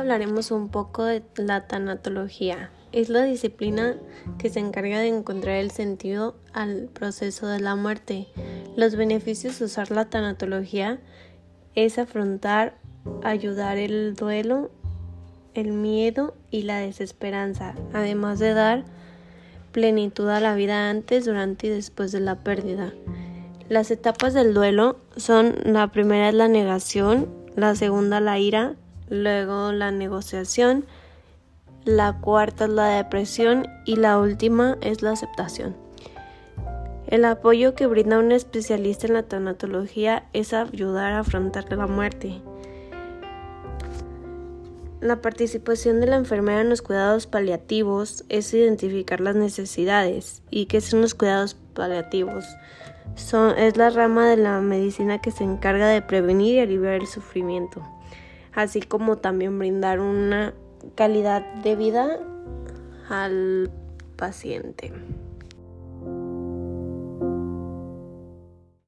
hablaremos un poco de la tanatología. Es la disciplina que se encarga de encontrar el sentido al proceso de la muerte. Los beneficios de usar la tanatología es afrontar, ayudar el duelo, el miedo y la desesperanza, además de dar plenitud a la vida antes, durante y después de la pérdida. Las etapas del duelo son la primera es la negación, la segunda la ira, luego la negociación, la cuarta es la depresión y la última es la aceptación. El apoyo que brinda un especialista en la tanatología es ayudar a afrontar la muerte. La participación de la enfermera en los cuidados paliativos es identificar las necesidades. ¿Y qué son los cuidados paliativos? Son, es la rama de la medicina que se encarga de prevenir y aliviar el sufrimiento, así como también brindar una calidad de vida al paciente.